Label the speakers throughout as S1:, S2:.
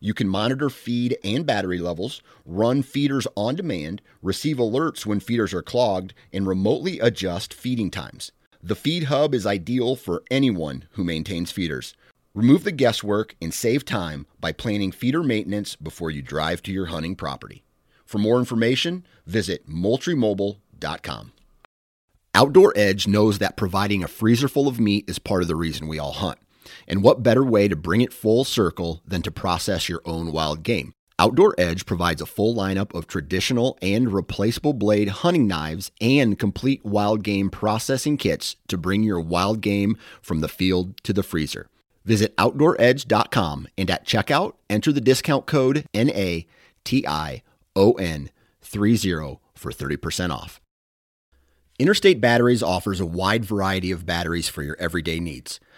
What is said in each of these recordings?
S1: you can monitor feed and battery levels, run feeders on demand, receive alerts when feeders are clogged, and remotely adjust feeding times. The Feed Hub is ideal for anyone who maintains feeders. Remove the guesswork and save time by planning feeder maintenance before you drive to your hunting property. For more information, visit moultriemobile.com. Outdoor Edge knows that providing a freezer full of meat is part of the reason we all hunt. And what better way to bring it full circle than to process your own wild game? Outdoor Edge provides a full lineup of traditional and replaceable blade hunting knives and complete wild game processing kits to bring your wild game from the field to the freezer. Visit OutdoorEdge.com and at checkout, enter the discount code NATION30 for 30% off. Interstate Batteries offers a wide variety of batteries for your everyday needs.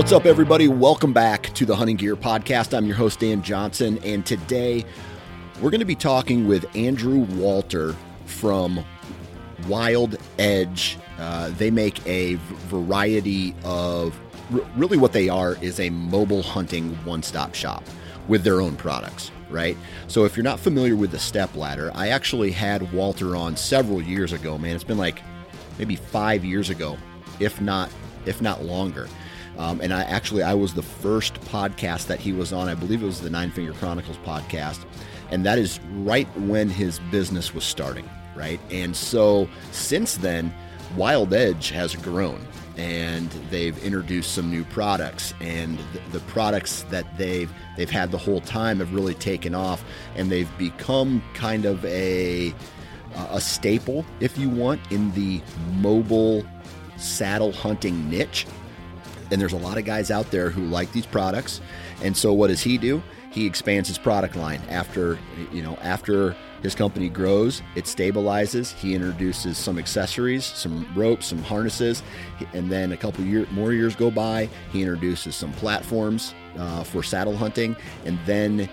S1: What's up, everybody? Welcome back to the Hunting Gear Podcast. I'm your host, Dan Johnson, and today we're going to be talking with Andrew Walter from Wild Edge. Uh, they make a variety of really what they are is a mobile hunting one stop shop with their own products, right? So if you're not familiar with the step ladder, I actually had Walter on several years ago, man. It's been like maybe five years ago, if not if not longer. Um, and I actually I was the first podcast that he was on. I believe it was the Nine Finger Chronicles podcast, and that is right when his business was starting, right? And so since then, Wild Edge has grown, and they've introduced some new products, and the, the products that they've they've had the whole time have really taken off, and they've become kind of a a staple, if you want, in the mobile saddle hunting niche and there's a lot of guys out there who like these products. And so what does he do? He expands his product line after you know after his company grows, it stabilizes. He introduces some accessories, some ropes, some harnesses, and then a couple year, more years go by. He introduces some platforms uh, for saddle hunting, and then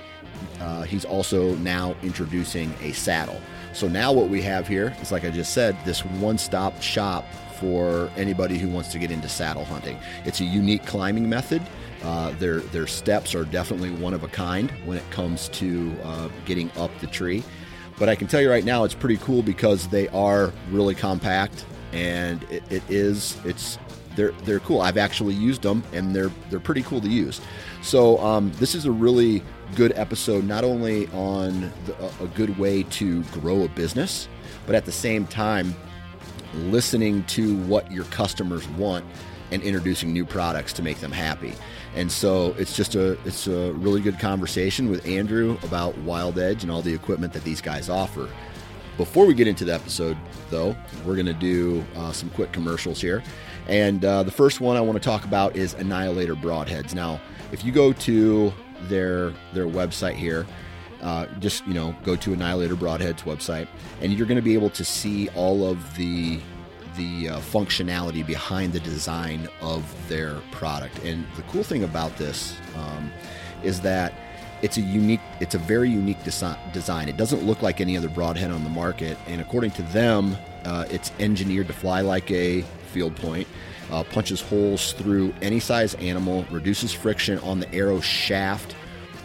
S1: uh, he's also now introducing a saddle. So now what we have here is, like I just said, this one-stop shop for anybody who wants to get into saddle hunting. It's a unique climbing method. Uh, their their steps are definitely one of a kind when it comes to uh, getting up the tree. But I can tell you right now, it's pretty cool because they are really compact, and it, it is it's they're they're cool. I've actually used them, and they're they're pretty cool to use. So um, this is a really good episode, not only on the, a good way to grow a business, but at the same time listening to what your customers want and introducing new products to make them happy. And so it's just a it's a really good conversation with Andrew about Wild Edge and all the equipment that these guys offer. Before we get into the episode, though, we're going to do uh, some quick commercials here. And uh, the first one I want to talk about is Annihilator Broadheads. Now, if you go to their their website here, uh, just you know go to Annihilator Broadhead's website, and you're going to be able to see all of the the uh, functionality behind the design of their product. And the cool thing about this um, is that it's a unique, it's a very unique desi- design. It doesn't look like any other broadhead on the market, and according to them, uh, it's engineered to fly like a field point. Uh, punches holes through any size animal, reduces friction on the arrow shaft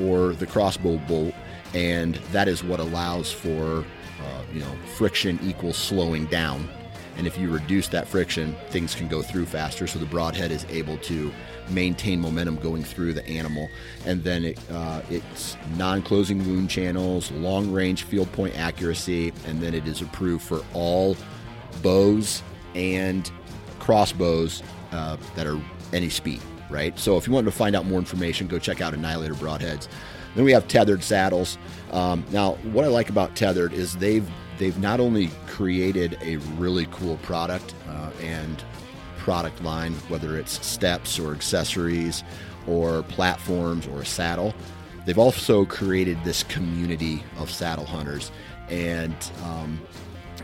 S1: or the crossbow bolt, and that is what allows for uh, you know friction equals slowing down And if you reduce that friction, things can go through faster. So the broadhead is able to maintain momentum going through the animal. And then it, uh, it's non closing wound channels, long range field point accuracy, and then it is approved for all bows and crossbows uh, that are any speed, right? So if you want to find out more information, go check out Annihilator Broadheads. Then we have tethered saddles. Um, now, what I like about tethered is they've they've not only created a really cool product uh, and product line, whether it's steps or accessories or platforms or a saddle, they've also created this community of saddle hunters, and um,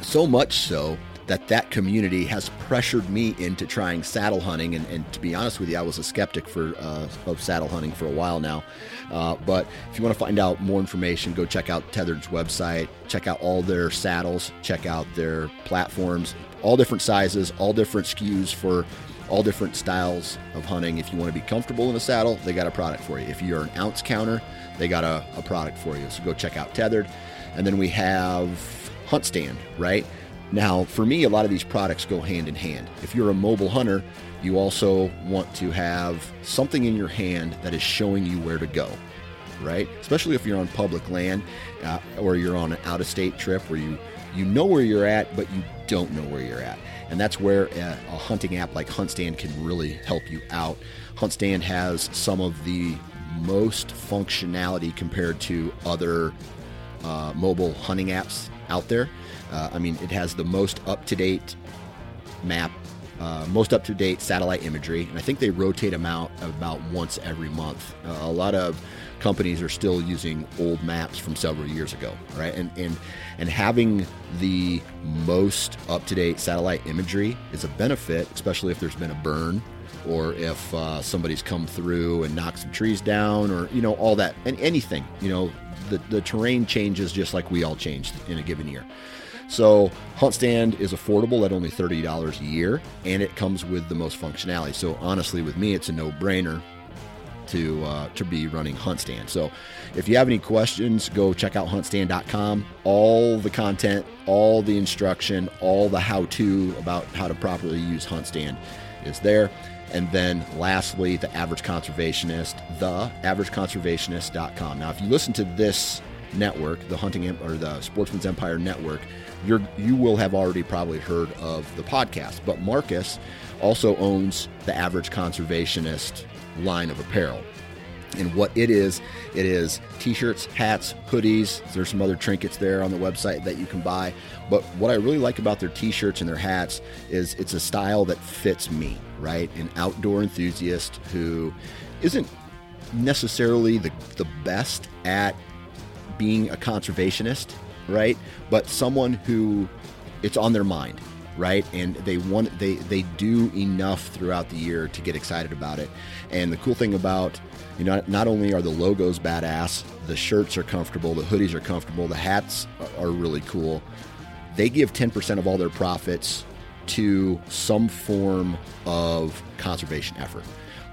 S1: so much so that that community has pressured me into trying saddle hunting. And, and to be honest with you, I was a skeptic for uh, of saddle hunting for a while now. Uh, but if you want to find out more information, go check out Tethered's website. Check out all their saddles. Check out their platforms. All different sizes, all different SKUs for all different styles of hunting. If you want to be comfortable in a saddle, they got a product for you. If you're an ounce counter, they got a, a product for you. So go check out Tethered. And then we have HuntStand, right? Now, for me, a lot of these products go hand in hand. If you're a mobile hunter, you also want to have something in your hand that is showing you where to go, right? Especially if you're on public land uh, or you're on an out of state trip where you, you know where you're at, but you don't know where you're at. And that's where a, a hunting app like HuntStand can really help you out. HuntStand has some of the most functionality compared to other uh, mobile hunting apps out there. Uh, I mean, it has the most up to date map, uh, most up to date satellite imagery, and I think they rotate them out about once every month. Uh, a lot of companies are still using old maps from several years ago, right? And and and having the most up to date satellite imagery is a benefit, especially if there's been a burn or if uh, somebody's come through and knocked some trees down or you know all that and anything you know the, the terrain changes just like we all changed in a given year so HuntStand is affordable at only $30 a year, and it comes with the most functionality. So honestly, with me, it's a no-brainer to uh, to be running HuntStand. So if you have any questions, go check out huntstand.com. All the content, all the instruction, all the how-to about how to properly use Hunt Stand is there. And then lastly, the average conservationist, the averageconservationist.com. Now, if you listen to this network, the hunting or the Sportsman's Empire network, you're you will have already probably heard of the podcast. But Marcus also owns the Average Conservationist line of apparel. And what it is, it is t-shirts, hats, hoodies. There's some other trinkets there on the website that you can buy. But what I really like about their t-shirts and their hats is it's a style that fits me, right? An outdoor enthusiast who isn't necessarily the, the best at being a conservationist right? But someone who it's on their mind, right? And they want they they do enough throughout the year to get excited about it. And the cool thing about you know not only are the logos badass, the shirts are comfortable, the hoodies are comfortable, the hats are really cool. They give 10% of all their profits to some form of conservation effort,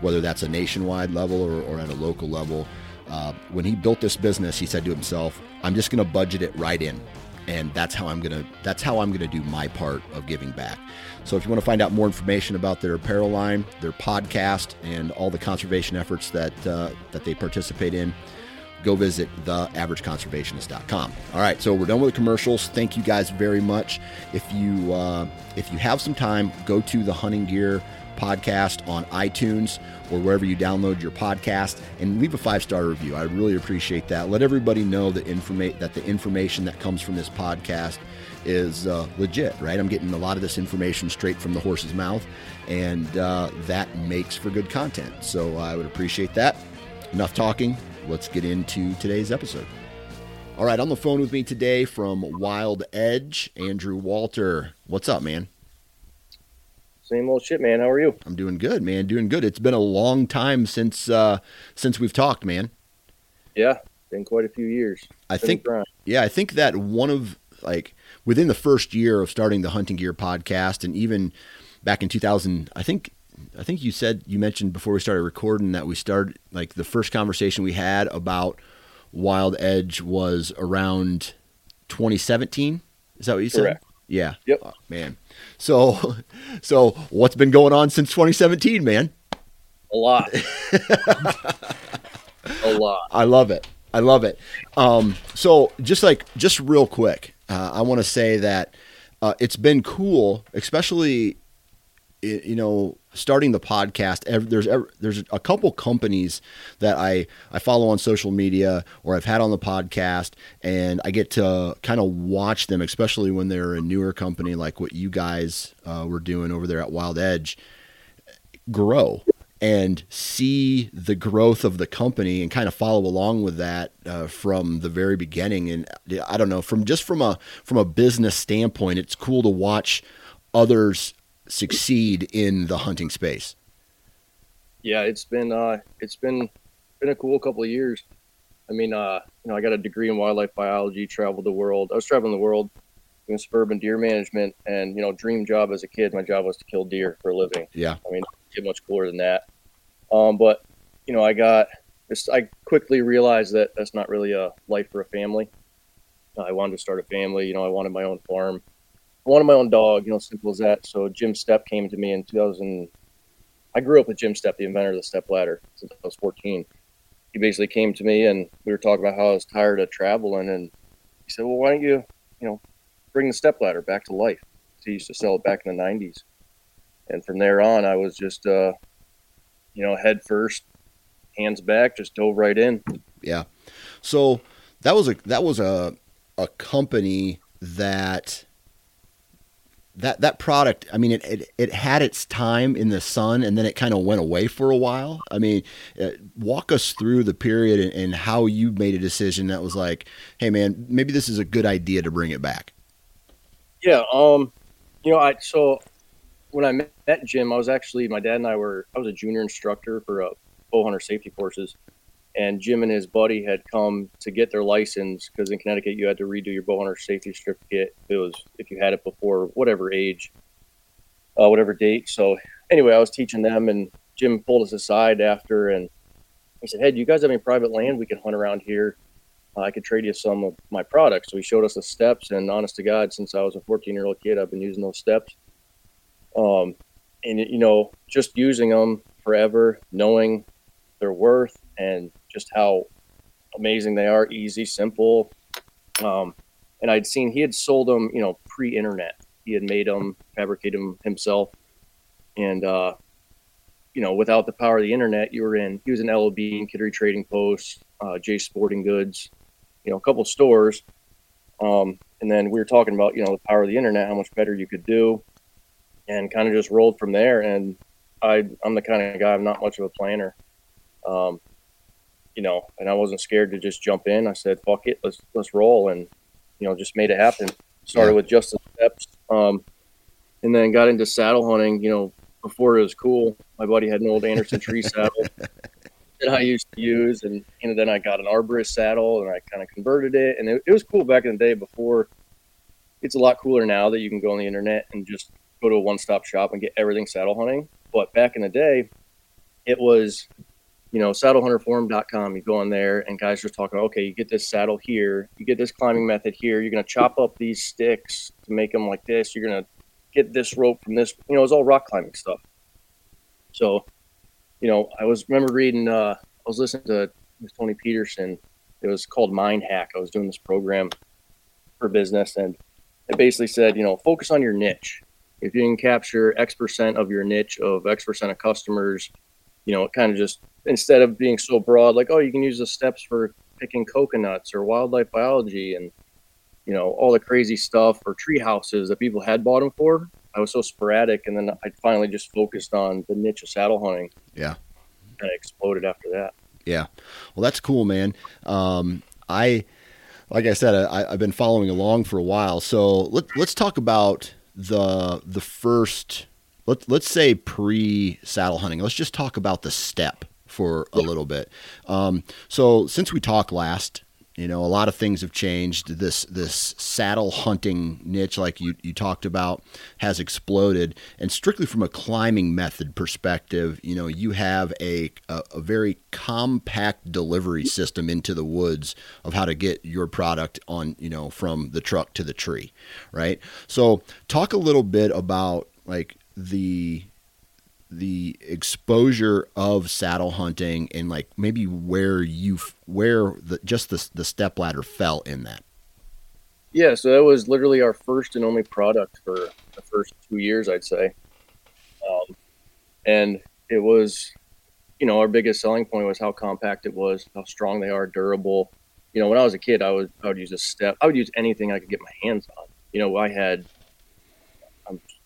S1: whether that's a nationwide level or, or at a local level. Uh, when he built this business, he said to himself, "I'm just going to budget it right in, and that's how I'm going to that's how I'm going to do my part of giving back." So, if you want to find out more information about their apparel line, their podcast, and all the conservation efforts that uh, that they participate in, go visit theaverageconservationist.com. All right, so we're done with the commercials. Thank you guys very much. If you uh, if you have some time, go to the Hunting Gear podcast on iTunes or wherever you download your podcast and leave a five star review. I really appreciate that. Let everybody know that informa- that the information that comes from this podcast is uh, legit, right? I'm getting a lot of this information straight from the horse's mouth, and uh, that makes for good content. So I would appreciate that. Enough talking. Let's get into today's episode. All right, on the phone with me today from Wild Edge, Andrew Walter. What's up, man?
S2: Same old shit, man. How are you?
S1: I'm doing good, man. Doing good. It's been a long time since uh since we've talked, man.
S2: Yeah, been quite a few years.
S1: I think yeah, I think that one of like within the first year of starting the Hunting Gear podcast and even back in 2000, I think I think you said you mentioned before we started recording that we started like the first conversation we had about Wild Edge was around 2017. Is that what you said?
S2: Correct.
S1: Yeah.
S2: Yep.
S1: Oh, man. So, so what's been going on since 2017, man?
S2: A lot. a lot.
S1: I love it. I love it. Um, so just like, just real quick, uh, I want to say that uh, it's been cool, especially, you know, starting the podcast. There's there's a couple companies that I I follow on social media or I've had on the podcast, and I get to kind of watch them, especially when they're a newer company like what you guys uh, were doing over there at Wild Edge, grow and see the growth of the company and kind of follow along with that uh, from the very beginning. And I don't know, from just from a from a business standpoint, it's cool to watch others succeed in the hunting space.
S2: Yeah, it's been uh, it's been been a cool couple of years. I mean, uh, you know, I got a degree in wildlife biology, traveled the world. I was traveling the world doing suburban deer management, and you know, dream job as a kid. My job was to kill deer for a living.
S1: Yeah,
S2: I mean, get much cooler than that. Um, but you know, I got this. I quickly realized that that's not really a life for a family. I wanted to start a family. You know, I wanted my own farm. I wanted my own dog. You know, simple as that. So Jim Stepp came to me in 2000. I grew up with Jim Stepp, the inventor of the step ladder, since I was 14. He basically came to me and we were talking about how I was tired of traveling, and he said, "Well, why don't you, you know, bring the step ladder back to life?" He used to sell it back in the 90s, and from there on, I was just, uh, you know, head first, hands back, just dove right in.
S1: Yeah. So that was a that was a a company that that that product i mean it, it, it had its time in the sun and then it kind of went away for a while. I mean uh, walk us through the period and, and, how you made a decision that was like hey man maybe this is a good idea to bring it back.
S2: Yeah um you know i so when i met jim i was actually my dad and i were i was a junior instructor for a bow hunter safety courses and Jim and his buddy had come to get their license because in Connecticut you had to redo your bow hunter safety certificate. It was if you had it before whatever age, uh, whatever date. So anyway, I was teaching them, and Jim pulled us aside after, and he said, "Hey, do you guys have any private land we can hunt around here? Uh, I could trade you some of my products." So he showed us the steps, and honest to God, since I was a 14 year old kid, I've been using those steps. Um, and you know, just using them forever, knowing their worth and just how amazing they are, easy, simple. Um, and I'd seen he had sold them, you know, pre-internet. He had made them, fabricated them himself, and uh, you know, without the power of the internet, you were in. He was in L.L.Bean and Kittery Trading Post, uh, J Sporting Goods, you know, a couple stores. Um, and then we were talking about, you know, the power of the internet, how much better you could do, and kind of just rolled from there. And I, I'm the kind of guy, I'm not much of a planner. Um, you know, and I wasn't scared to just jump in. I said, "Fuck it, let's let's roll," and you know, just made it happen. Started yeah. with just the steps, um, and then got into saddle hunting. You know, before it was cool, my buddy had an old Anderson tree saddle that I used to use, and you know, then I got an arborist saddle, and I kind of converted it, and it, it was cool back in the day. Before, it's a lot cooler now that you can go on the internet and just go to a one-stop shop and get everything saddle hunting. But back in the day, it was you know, saddlehunterforum.com, you go on there and guys are talking, okay, you get this saddle here, you get this climbing method here, you're to chop up these sticks to make them like this, you're to get this rope from this, you know, it's all rock climbing stuff. So, you know, I was remember reading, uh, I was listening to Tony Peterson. It was called Mind Hack. I was doing this program for business and it basically said, you know, focus on your niche. If you can capture X percent of your niche of X percent of customers, you know, it kind of just instead of being so broad, like, oh, you can use the steps for picking coconuts or wildlife biology and, you know, all the crazy stuff or tree houses that people had bought them for. I was so sporadic. And then I finally just focused on the niche of saddle hunting.
S1: Yeah.
S2: And it exploded after that.
S1: Yeah. Well, that's cool, man. Um, I, like I said, I, have been following along for a while. So let, let's talk about the, the first, let, let's say pre saddle hunting. Let's just talk about the step for a little bit. Um, so since we talked last, You know, a lot of things have changed. This this saddle hunting niche, like you, you talked about, has exploded. And strictly from a climbing method perspective, you know, you have a, a, a very compact delivery system into the woods of how to get your product on, you know, from the truck to the tree, right? So talk a little bit about like the the exposure of saddle hunting and like maybe where you where the just the the step ladder fell in that?
S2: Yeah so that was literally our first and only product for the first two years i'd say. Um, and it was you know our biggest selling point was how compact it was how strong they are durable. You know when i was a kid i would i would use a step i would use anything i could get my hands on. You know i had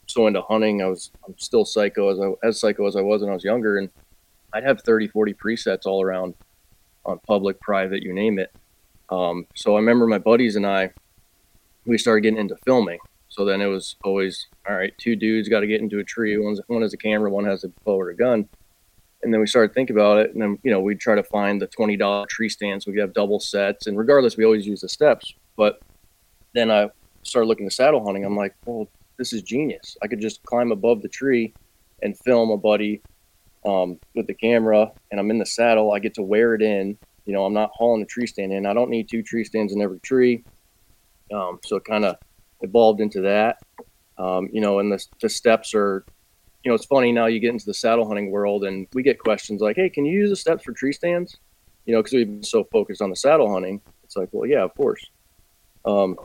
S2: so into hunting. I was I'm still psycho as I, as psycho as I was when I was younger, and I'd have 30, 40 presets all around on public, private, you name it. Um, so I remember my buddies and I, we started getting into filming. So then it was always all right. Two dudes got to get into a tree. One's one has a camera, one has a bow or a gun. And then we started thinking about it, and then you know we'd try to find the twenty dollar tree stands. We could have double sets, and regardless, we always use the steps. But then I started looking at saddle hunting. I'm like, well, this is genius. I could just climb above the tree and film a buddy um, with the camera, and I'm in the saddle. I get to wear it in. You know, I'm not hauling a tree stand in. I don't need two tree stands in every tree. Um, so it kind of evolved into that. Um, you know, and the, the steps are, you know, it's funny now you get into the saddle hunting world and we get questions like, hey, can you use the steps for tree stands? You know, because we've been so focused on the saddle hunting. It's like, well, yeah, of course. Um,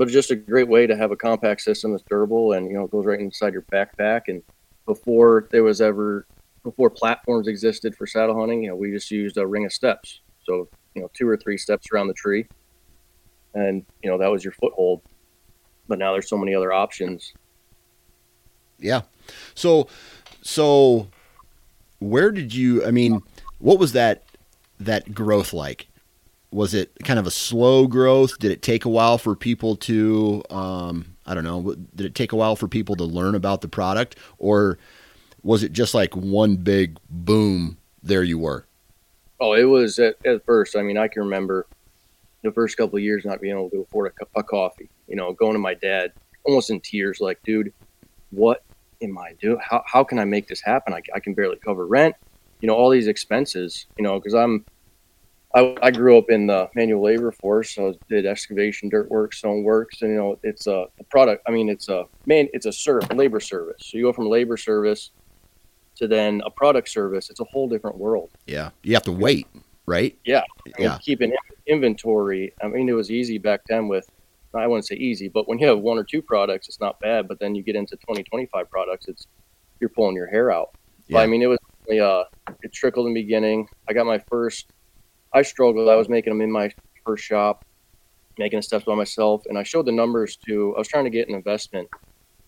S2: but it's just a great way to have a compact system that's durable and you know goes right inside your backpack. And before there was ever before platforms existed for saddle hunting, you know, we just used a ring of steps. So you know, two or three steps around the tree, and you know that was your foothold. But now there's so many other options.
S1: Yeah. So, so where did you? I mean, what was that that growth like? Was it kind of a slow growth? Did it take a while for people to, um, I don't know, did it take a while for people to learn about the product, or was it just like one big boom? There you were.
S2: Oh, it was at, at first. I mean, I can remember the first couple of years not being able to afford a, a coffee. You know, going to my dad almost in tears, like, dude, what am I doing? How how can I make this happen? I, I can barely cover rent. You know, all these expenses. You know, because I'm I, I, grew up in the manual labor force. So I did excavation, dirt work, stone works, and you know it's a, a, product. I mean, it's a man, it's a serv- labor service. So you go from labor service to then a product service. It's a whole different world.
S1: Yeah, you have to wait, right?
S2: Yeah, I mean, yeah. Keeping inventory. I mean, it was easy back then with. I wouldn't say easy, but when you have one or two products, it's not bad. But then you get into 20, 25 products, it's you're pulling your hair out. Yeah. But, I mean, it was uh, it trickled in the beginning. I got my first I struggled. I was making them in my first shop, making the steps by myself, and I showed the numbers to. I was trying to get an investment.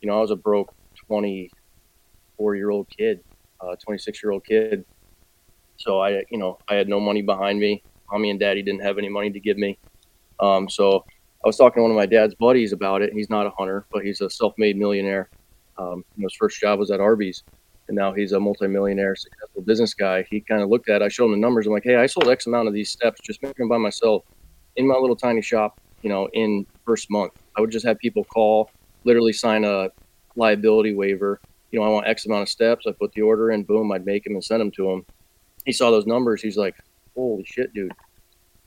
S2: You know, I was a broke twenty-four year old kid, uh, twenty-six year old kid. So I, you know, I had no money behind me. Mommy and Daddy didn't have any money to give me. Um, so I was talking to one of my dad's buddies about it. He's not a hunter, but he's a self-made millionaire. Um, his first job was at Arby's and now he's a multimillionaire, successful business guy. He kind of looked at, I showed him the numbers. I'm like, hey, I sold X amount of these steps just making them by myself in my little tiny shop, you know, in first month. I would just have people call, literally sign a liability waiver. You know, I want X amount of steps. I put the order in, boom, I'd make them and send them to him. He saw those numbers. He's like, holy shit, dude.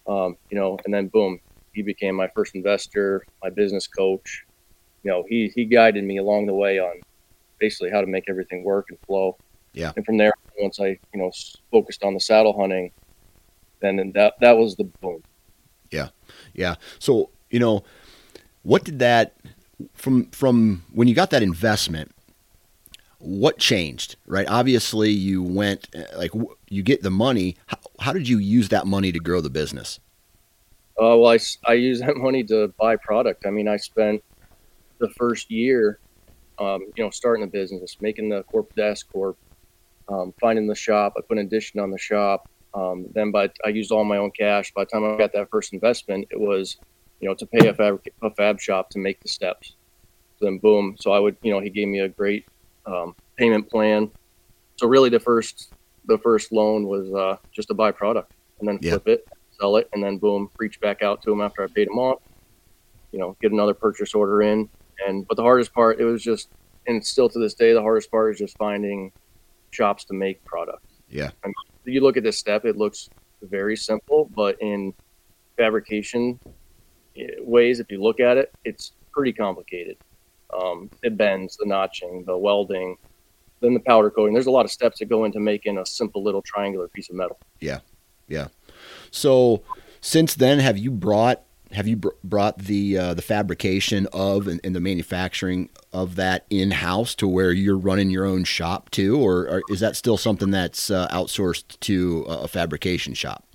S2: Um, you know, and then boom, he became my first investor, my business coach. You know, he, he guided me along the way on basically how to make everything work and flow.
S1: Yeah.
S2: And from there, once I, you know, focused on the saddle hunting, then that that was the boom.
S1: Yeah, yeah. So you know, what did that from from when you got that investment? What changed? Right. Obviously, you went uh, like you get the money. How, how did you use that money to grow the business?
S2: Uh, well, I, I use that money to buy product. I mean, I spent the first year um, you know, starting a business, making the corp desk corp, um, finding the shop. I put an addition on the shop. Um, then, but I used all my own cash. By the time I got that first investment, it was, you know, to pay a fab, a fab shop to make the steps. So then, boom. So I would, you know, he gave me a great um, payment plan. So really, the first the first loan was uh, just a byproduct, and then flip yeah. it, sell it, and then boom, reach back out to him after I paid him off. You know, get another purchase order in, and but the hardest part, it was just, and still to this day, the hardest part is just finding shops to make products.
S1: Yeah.
S2: I mean, you look at this step, it looks very simple, but in fabrication eh, ways, if you look at it, it's pretty complicated. Um, it bends, the notching, the welding, then the powder coating. There's a lot of steps that go into making a simple little triangular piece of metal.
S1: Yeah, yeah. So since then, have you brought have you br- brought the uh, the fabrication of and, and, the manufacturing of that in house to where you're running your own shop too, or, or is that still something that's uh, outsourced to a fabrication shop?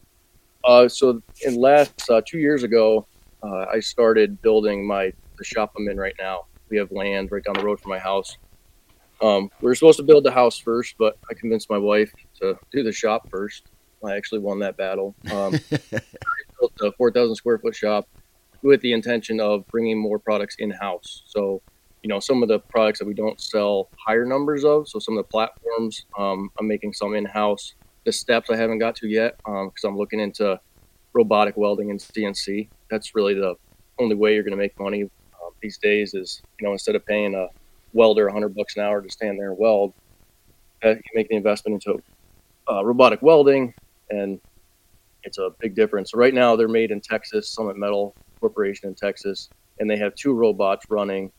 S2: Uh, so in last uh, two years ago, uh, I started building my the shop I'm in right now. We have land right down the road from my house. Um, we were supposed to build the house first, but I convinced my wife to do the shop first. I actually won that battle. Um, I built a 4,000 square foot shop with the intention of bringing more products in house. So, you know, some of the products that we don't sell higher numbers of. So, some of the platforms, um, I'm making some in house. The steps I haven't got to yet because um, I'm looking into robotic welding and CNC. That's really the only way you're going to make money uh, these days. Is you know, instead of paying a welder 100 bucks an hour to stand there and weld, uh, you make the investment into uh, robotic welding, and it's a big difference. So right now they're made in Texas, Summit Metal Corporation in Texas, and they have two robots running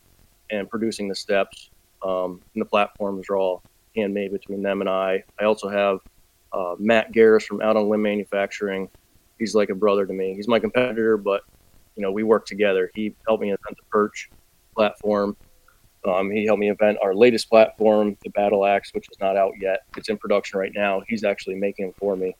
S2: and producing the steps. Um, and the platforms are all handmade between them and I. I also have uh, Matt Garris from Out on Limb Manufacturing. He's like a brother to me. He's my competitor, but you know we work together. He helped me invent the Perch platform. Um, he helped me invent our latest platform, the Battle Axe, which is not out yet. It's in production right now. He's actually making it for me.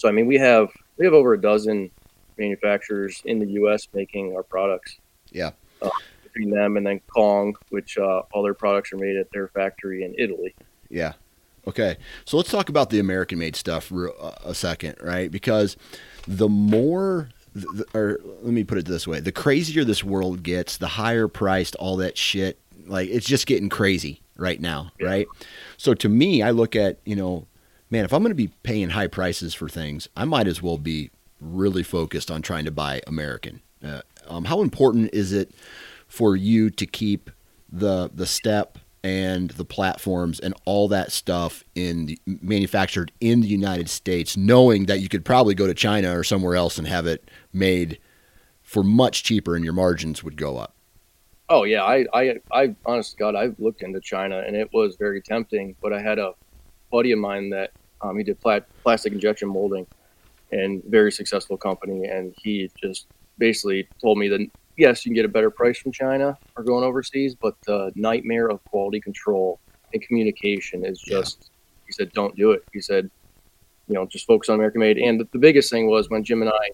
S2: So I mean, we have we have over a dozen manufacturers in the U.S. making our products.
S1: Yeah.
S2: Uh, between them and then Kong, which uh, all their products are made at their factory in Italy.
S1: Yeah. Okay. So let's talk about the American made stuff uh, a second, right? Because the more or let me put it this way the crazier this world gets the higher priced all that shit like it's just getting crazy right now yeah. right so to me i look at you know man if i'm going to be paying high prices for things i might as well be really focused on trying to buy American. Uh, um, how important is it for you to keep the the step and the platforms and all that stuff in the, manufactured in the United States, knowing that you could probably go to China or somewhere else and have it made for much cheaper, and your margins would go up.
S2: Oh yeah, I I I honest God, I've looked into China and it was very tempting, but I had a buddy of mine that um, he did plat- plastic injection molding and very successful company. And he just basically told me that yes, you can get a better price from China or going overseas, but the nightmare of quality control and communication is just. Yeah. He said, "Don't do it." He said, "You know, just focus on American made." And the, the biggest thing was when Jim and I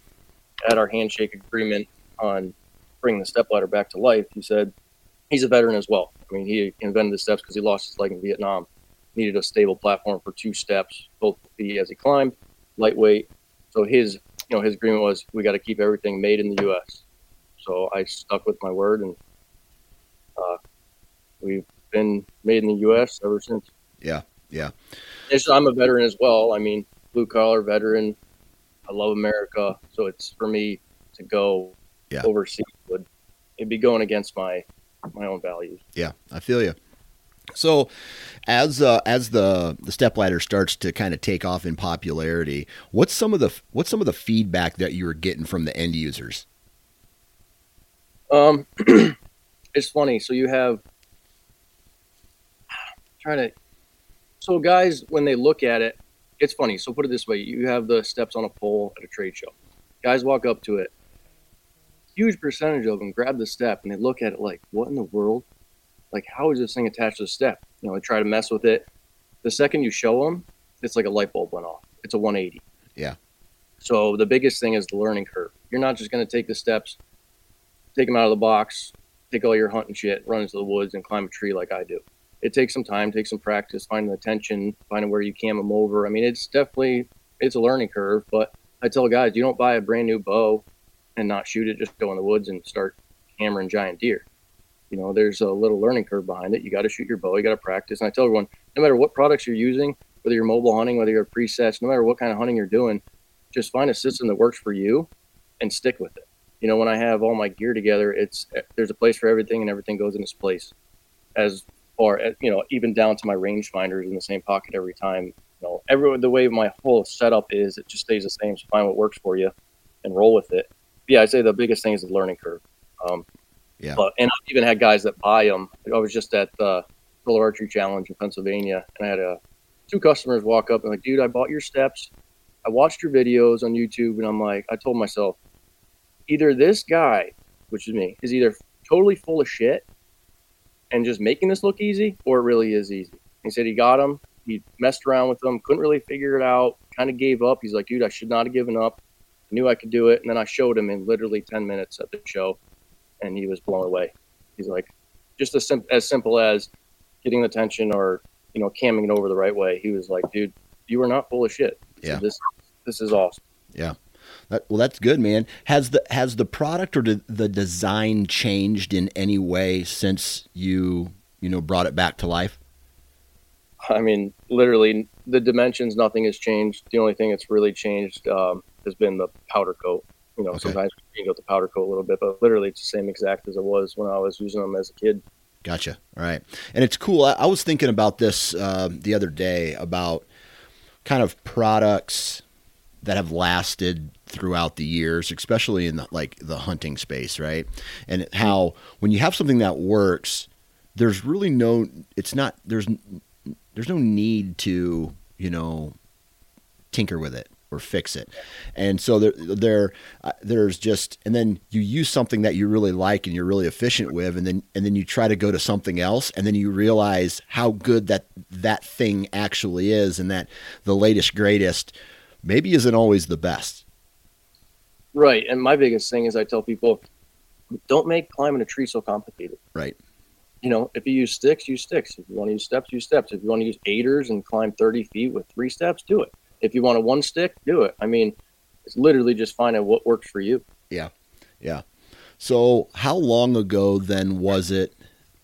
S2: had our handshake agreement on bringing the step ladder back to life. He said he's a veteran as well. I mean, he invented the steps because he lost his leg in Vietnam. Needed a stable platform for two steps, both feet as he climbed, lightweight, so his, you know, his agreement was we got to keep everything made in the U.S. So I stuck with my word, and uh, we've been made in the U.S. ever since.
S1: Yeah, yeah.
S2: So I'm a veteran as well. I mean, blue collar veteran. I love America, so it's for me to go yeah. overseas would it'd be going against my my own values.
S1: Yeah, I feel you. So, as uh, as the the stepladder starts to kind of take off in popularity, what's some of the what's some of the feedback that you were getting from the end users?
S2: Um, it's funny. So you have trying to. So guys, when they look at it, it's funny. So put it this way: you have the steps on a pole at a trade show. Guys walk up to it. Huge percentage of them grab the step and they look at it like, "What in the world?" Like how is this thing attached to the step? You know, they try to mess with it. The second you show them, it's like a light bulb went off. It's a 180.
S1: Yeah.
S2: So the biggest thing is the learning curve. You're not just going to take the steps, take them out of the box, take all your hunting shit, run into the woods, and climb a tree like I do. It takes some time, takes some practice, finding the tension, finding where you cam them over. I mean, it's definitely it's a learning curve. But I tell guys, you don't buy a brand new bow and not shoot it. Just go in the woods and start hammering giant deer you know, there's a little learning curve behind it. You got to shoot your bow. You got to practice. And I tell everyone, no matter what products you're using, whether you're mobile hunting, whether you're presets, no matter what kind of hunting you're doing, just find a system that works for you and stick with it. You know, when I have all my gear together, it's there's a place for everything and everything goes in its place. As far as you know, even down to my rangefinders in the same pocket every time. You know, every the way my whole setup is, it just stays the same. So find what works for you and roll with it. Yeah, I'd say the biggest thing is the learning curve. Um,
S1: yeah.
S2: But and I've even had guys that buy them. I was just at the Total Archery Challenge in Pennsylvania, and I had a two customers walk up and like, dude, I bought your steps. I watched your videos on YouTube, and I'm like, I told myself, either this guy, which is me, is either totally full of shit and just making this look easy, or it really is easy. He said he got them. He messed around with them, couldn't really figure it out, kind of gave up. He's like, dude, I should not have given up. I knew I could do it. And then I showed him in literally 10 minutes at the show, and he was blown away. He's like, just as, sim- as simple as getting the tension or, you know, camming it over the right way. He was like, dude, you are not full of shit.
S1: Yeah.
S2: So this, this is awesome.
S1: Yeah. That, well, that's good, man. Has the has the product or the, the design changed in any way since you you know brought it back to life?
S2: I mean, literally, the dimensions, nothing has changed. The only thing that's really changed um, has been the powder coat. You know,
S1: Okay.
S2: sometimes you can go the powder coat a little bit, but literally it's the same exact as it was when I was using them as a kid.
S1: Gotcha. All right. And it's cool. I, I was thinking about this uh, the other day about kind of products that have lasted throughout the years, especially in the, like the hunting space, right? And how when you have something that works, there's really no. It's not. There's there's no need to you know tinker with it or fix it. And so there, there, uh, there's just, and then you use something that you really like and you're really efficient with, and then and then you try to go to something else, and then you realize how good that that thing actually is, and that the latest greatest maybe isn't always the best.
S2: Right. And my biggest thing is I tell people, don't make climbing a tree so complicated.
S1: Right.
S2: You know, if you use sticks, use sticks. If you want to use steps, use steps. If you want to use aiders and climb 30 feet with three steps, do it. If you want a one stick, do it. I mean, it's literally just finding what works for you.
S1: Yeah. Yeah. So how long ago then was it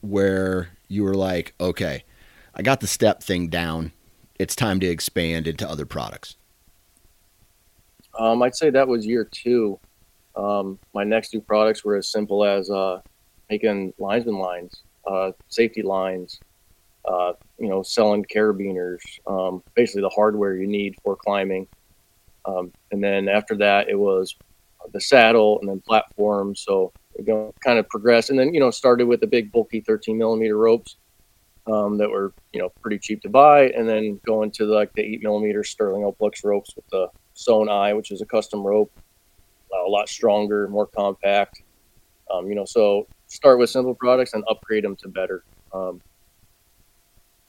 S1: where you were like, okay, I got the step thing down. It's time to expand into other products.
S2: Um, I'd say that was year two. Um, my next two products were as simple as uh, making linesman lines, uh, safety lines, uh, you know, selling carabiners, um, basically the hardware you need for climbing. Um, and then after that, it was the saddle and then platforms. So we go kind of progress, and then you know started with the big bulky 13 millimeter ropes um, that were you know pretty cheap to buy, and then going to like the eight millimeter Sterling Oplex ropes with the sewn eye, which is a custom rope, uh, a lot stronger, more compact. Um, you know, so start with simple products and upgrade them to better. Um,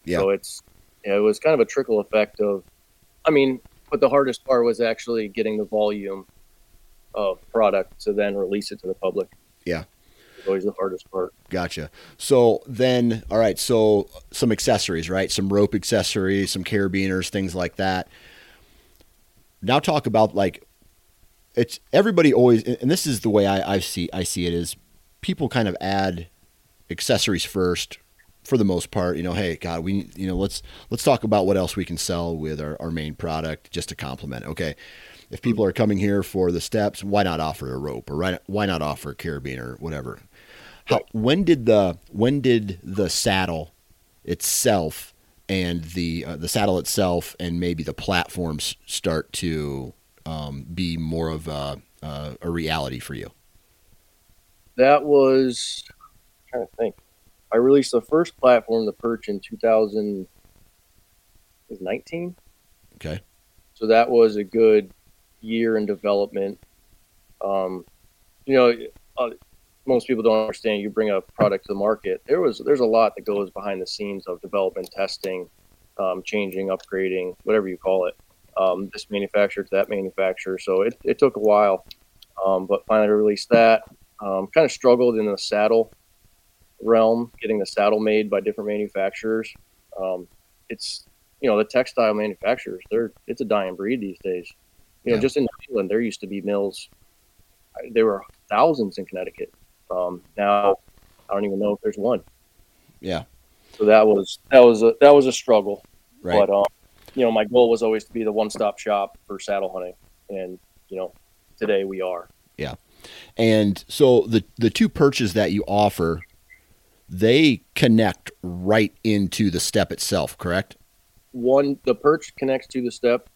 S1: Yeah.
S2: So it's yeah, it was kind of a trickle effect of, I mean, but the hardest part was actually getting the volume of product to then release it to the public.
S1: Yeah.
S2: It's always the hardest part.
S1: Gotcha. So then, all right. So some accessories, right? Some rope accessories, some carabiners, things like that. Now talk about like it's everybody always, and this is the way I, I see I see it is people kind of add accessories first for the most part. You know, hey, God, we you know let's let's talk about what else we can sell with our, our main product just to complement. Okay. If people are coming here for the steps, why not offer a rope or why- not offer a carabiner or whatever? How, when did the when did the saddle itself and the uh, the saddle itself and maybe the platforms start to um, be more of a, uh, a reality for you?
S2: That was I'm trying to think. I released the first platform, the Perch, in 2019.
S1: Okay.
S2: So that was a good year in development. Um, you know, uh, most people don't understand. You bring a product to the market. There was there's a lot that goes behind the scenes of development, testing, um, changing, upgrading, whatever you call it. Um, this manufacturer to that manufacturer. So it, it took a while, um, but finally released that. Um, kind of struggled in the saddle realm, getting the saddle made by different manufacturers. Um, it's you know the textile manufacturers. They're it's a dying breed these days. You know,
S1: Yeah.
S2: just in New England, there used to be mills. There were thousands in Connecticut. Um, now I don't even know if there's one.
S1: Yeah.
S2: So that was that was a that was a struggle.
S1: Right.
S2: But um, you know, my goal was always to be the one stop shop for saddle hunting. and you know, today we are.
S1: Yeah, and so the the two perches that you offer, they connect right into the step itself, correct?
S2: One, the perch connects to the step,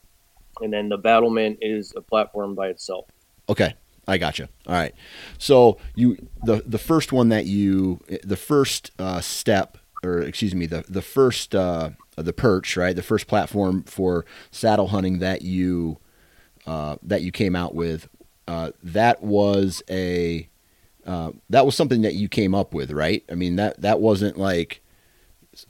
S2: and then the battlement is a platform by itself.
S1: Okay, I got you. All right. So you the the first one that you the first uh, step or excuse me the the first uh, the perch right the first platform for saddle hunting that you uh, that you came out with uh, that was a uh, that was something that you came up with right I mean that that wasn't like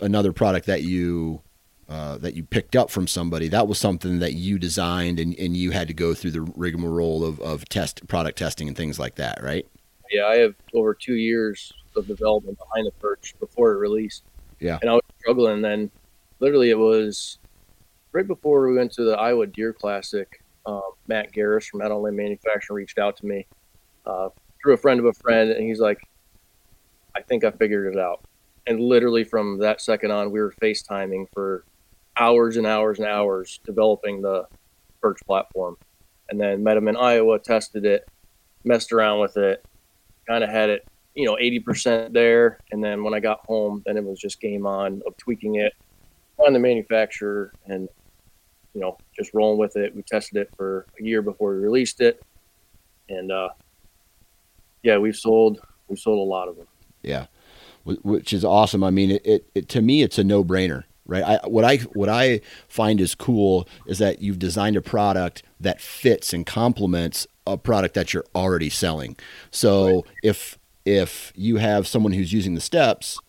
S1: another product that you uh, that you picked up from somebody. That was something that you designed and, and you had to go through the rigmarole of, of test product testing and things like that, right?
S2: Yeah, I have over two years of development behind the perch before it released.
S1: Yeah.
S2: And I was struggling. And then literally it was right before we went to the Iowa Deer Classic. Um, Matt Garris from on Limb Manufacturing reached out to me uh, through a friend of a friend. And he's like, I think I figured it out. And literally from that second on, we were FaceTiming for hours and hours and hours developing the perch platform. And then met him in Iowa, tested it, messed around with it, kind of had it, you know, 80% there. And then when I got home, then it was just game on of tweaking it on the manufacturer and, you know, just rolling with it. We tested it for a year before we released it. And, uh, yeah, we've sold, we've sold a lot of them.
S1: Yeah. Which is awesome. I mean, it, it, it to me, it's a no brainer right? I, what I what I find is cool is that you've designed a product that fits and complements a product that you're already selling. So right. if if you have someone who's using the steps,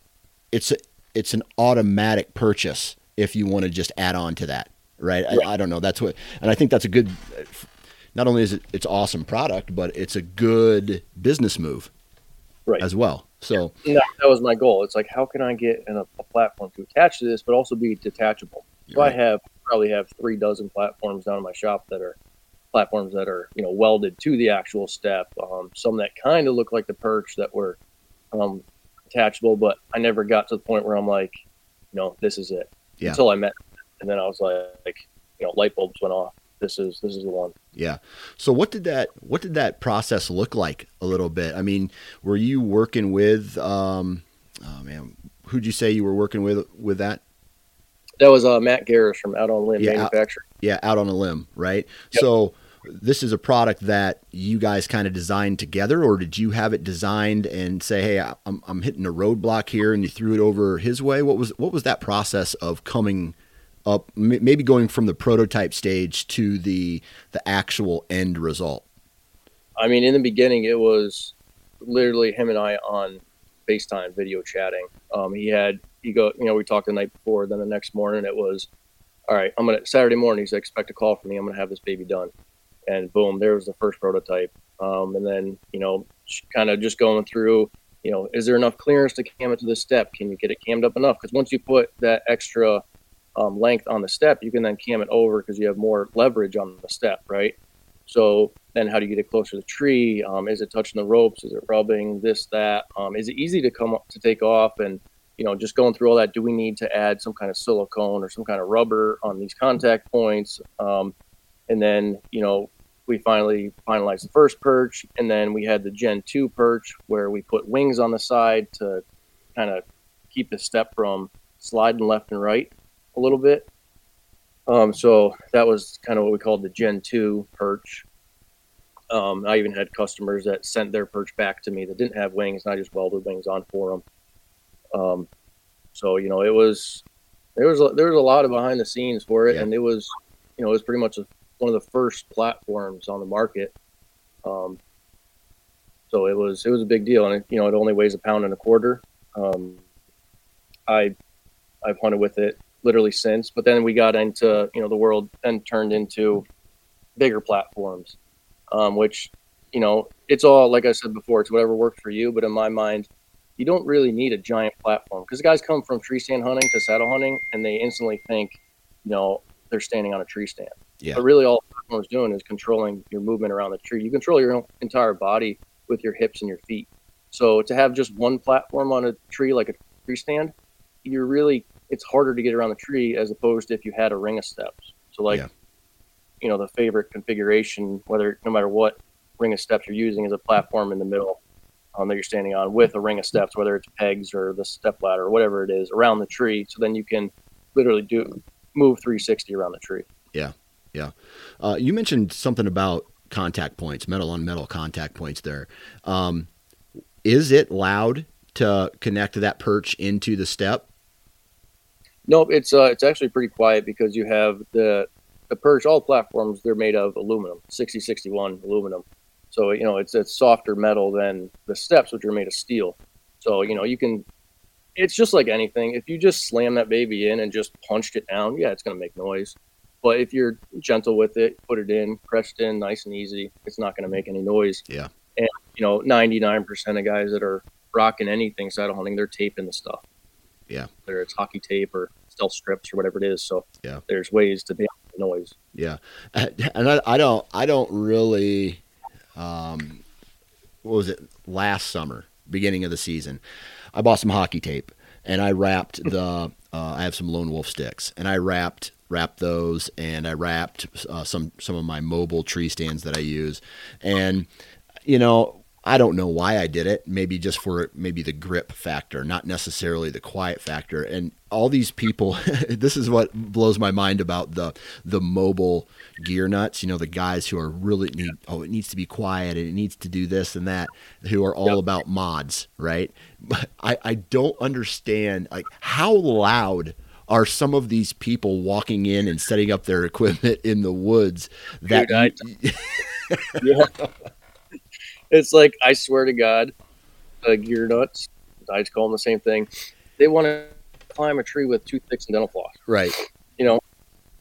S1: it's a, it's an automatic purchase if you want to just add on to that, right? right. I, I, don't know. That's what, and I think that's a good. Not only is it it's awesome product, but it's a good business move,
S2: right?
S1: As well. So
S2: that, that was my goal. It's like, how can I get a, a, platform to attach to this, but also be detachable? So right. I have probably have three dozen platforms down in my shop that are platforms that are you know welded to the actual step. Um, some that kind of look like the perch that were um, attachable, but I never got to the point where I'm like, you know, this is it. Yeah. Until I met, and then I was like, like, you know, light bulbs went off. This is this is the one.
S1: Yeah. So what did that what did that process look like a little bit? I mean, were you working with um oh man, who'd you say you were working with with that?
S2: That was uh, Matt Garris from Out on Limb yeah, Manufacturing.
S1: Out, yeah, Out on a Limb, right? Yep. So this is a product that you guys kind of designed together, or did you have it designed and say, "Hey, I'm I'm hitting a roadblock here," and you threw it over his way? What was what was that process of coming up, maybe going from the prototype stage to the the actual end result?
S2: I mean, in the beginning, it was literally him and I on FaceTime video chatting. Um, he had he go, you know, we talked the night before. Then the next morning, it was, all right, I'm gonna Saturday morning. He's expect a call from me. I'm gonna have this baby done, and boom, there was the first prototype. Um, and then you know, kind of just going through. You know, is there enough clearance to cam it to the step? Can you get it cammed up enough? Because once you put that extra um, length on the step, you can then cam it over because you have more leverage on the step, right? So then how do you get it closer to the tree? Um, is it touching the ropes? Is it rubbing this, that? Um, is it easy to come up to take off? And, you know, just going through all that, do we need to add some kind of silicone or some kind of rubber on these contact points? Um, and then, you know, we finally finalized the first perch. And then we had the Gen 2 perch where we put wings on the side to kind of keep the step from sliding left and right a little bit. Um, so that was kind of what we called the Gen 2 perch. Um, I even had customers that sent their perch back to me that didn't have wings, and I just welded wings on for them. Um, so you know, it was there was a, there was a lot of behind the scenes for it, yeah. and it was you know it was pretty much a, one of the first platforms on the market. Um, so it was it was a big deal, and it, you know it only weighs a pound and a quarter. Um, I I've hunted with it literally since. But then we got into you know the world and turned into bigger platforms, um, which you know it's all like I said before, it's whatever worked for you. But in my mind, you don't really need a giant platform because guys come from tree stand hunting to saddle hunting and they instantly think, you know, they're standing on a tree stand. Yeah. But really, all platform is doing is controlling your movement around the tree. You control your entire body with your hips and your feet. So to have just one platform on a tree like a tree stand, you're really it's harder to get around the tree as opposed to if you had a ring of steps. So like, yeah. you know the favorite configuration, whether no matter what ring of steps you're using, is a platform in the middle um, that you're standing on with a ring of steps, whether it's pegs or the step ladder or whatever it is around the tree. So then you can literally do move 360 around the tree.
S1: Yeah, yeah. Uh, you mentioned something about contact points, metal on metal contact points. There, um, is it loud to connect that perch into the step?
S2: Nope, it's uh, it's actually pretty quiet because you have the the perch. All platforms they're made of aluminum, 6061 aluminum. So you know it's a softer metal than the steps, which are made of steel. So you know you can. It's just like anything. If you just slam that baby in and just punched it down, yeah, it's gonna make noise. But if you're gentle with it, put it in, pressed in, nice and easy, it's not gonna make any noise.
S1: Yeah.
S2: And you know, 99% of guys that are rocking anything saddle hunting, they're taping the stuff.
S1: Yeah.
S2: Whether it's hockey tape or stealth strips or whatever it is. So
S1: yeah,
S2: there's ways to dampen the noise.
S1: Yeah, and I, I don't I don't really um, what was it last summer, beginning of the season, I bought some hockey tape and I wrapped the. Uh, I have some lone wolf sticks and I wrapped wrapped those and I wrapped uh, some some of my mobile tree stands that I use, and you know I don't know why I did it. Maybe just for maybe the grip factor, not necessarily the quiet factor. And all these people, this is what blows my mind about the the mobile gear nuts. You know, the guys who are really need. Oh, it needs to be quiet and it needs to do this and that. Who are all yep. about mods, right? But I I don't understand like how loud are some of these people walking in and setting up their equipment in the woods that. Dude,
S2: I, yeah it's like I swear to God, the gear nuts. I just call them the same thing. They want to climb a tree with toothpicks and dental floss.
S1: Right.
S2: You know,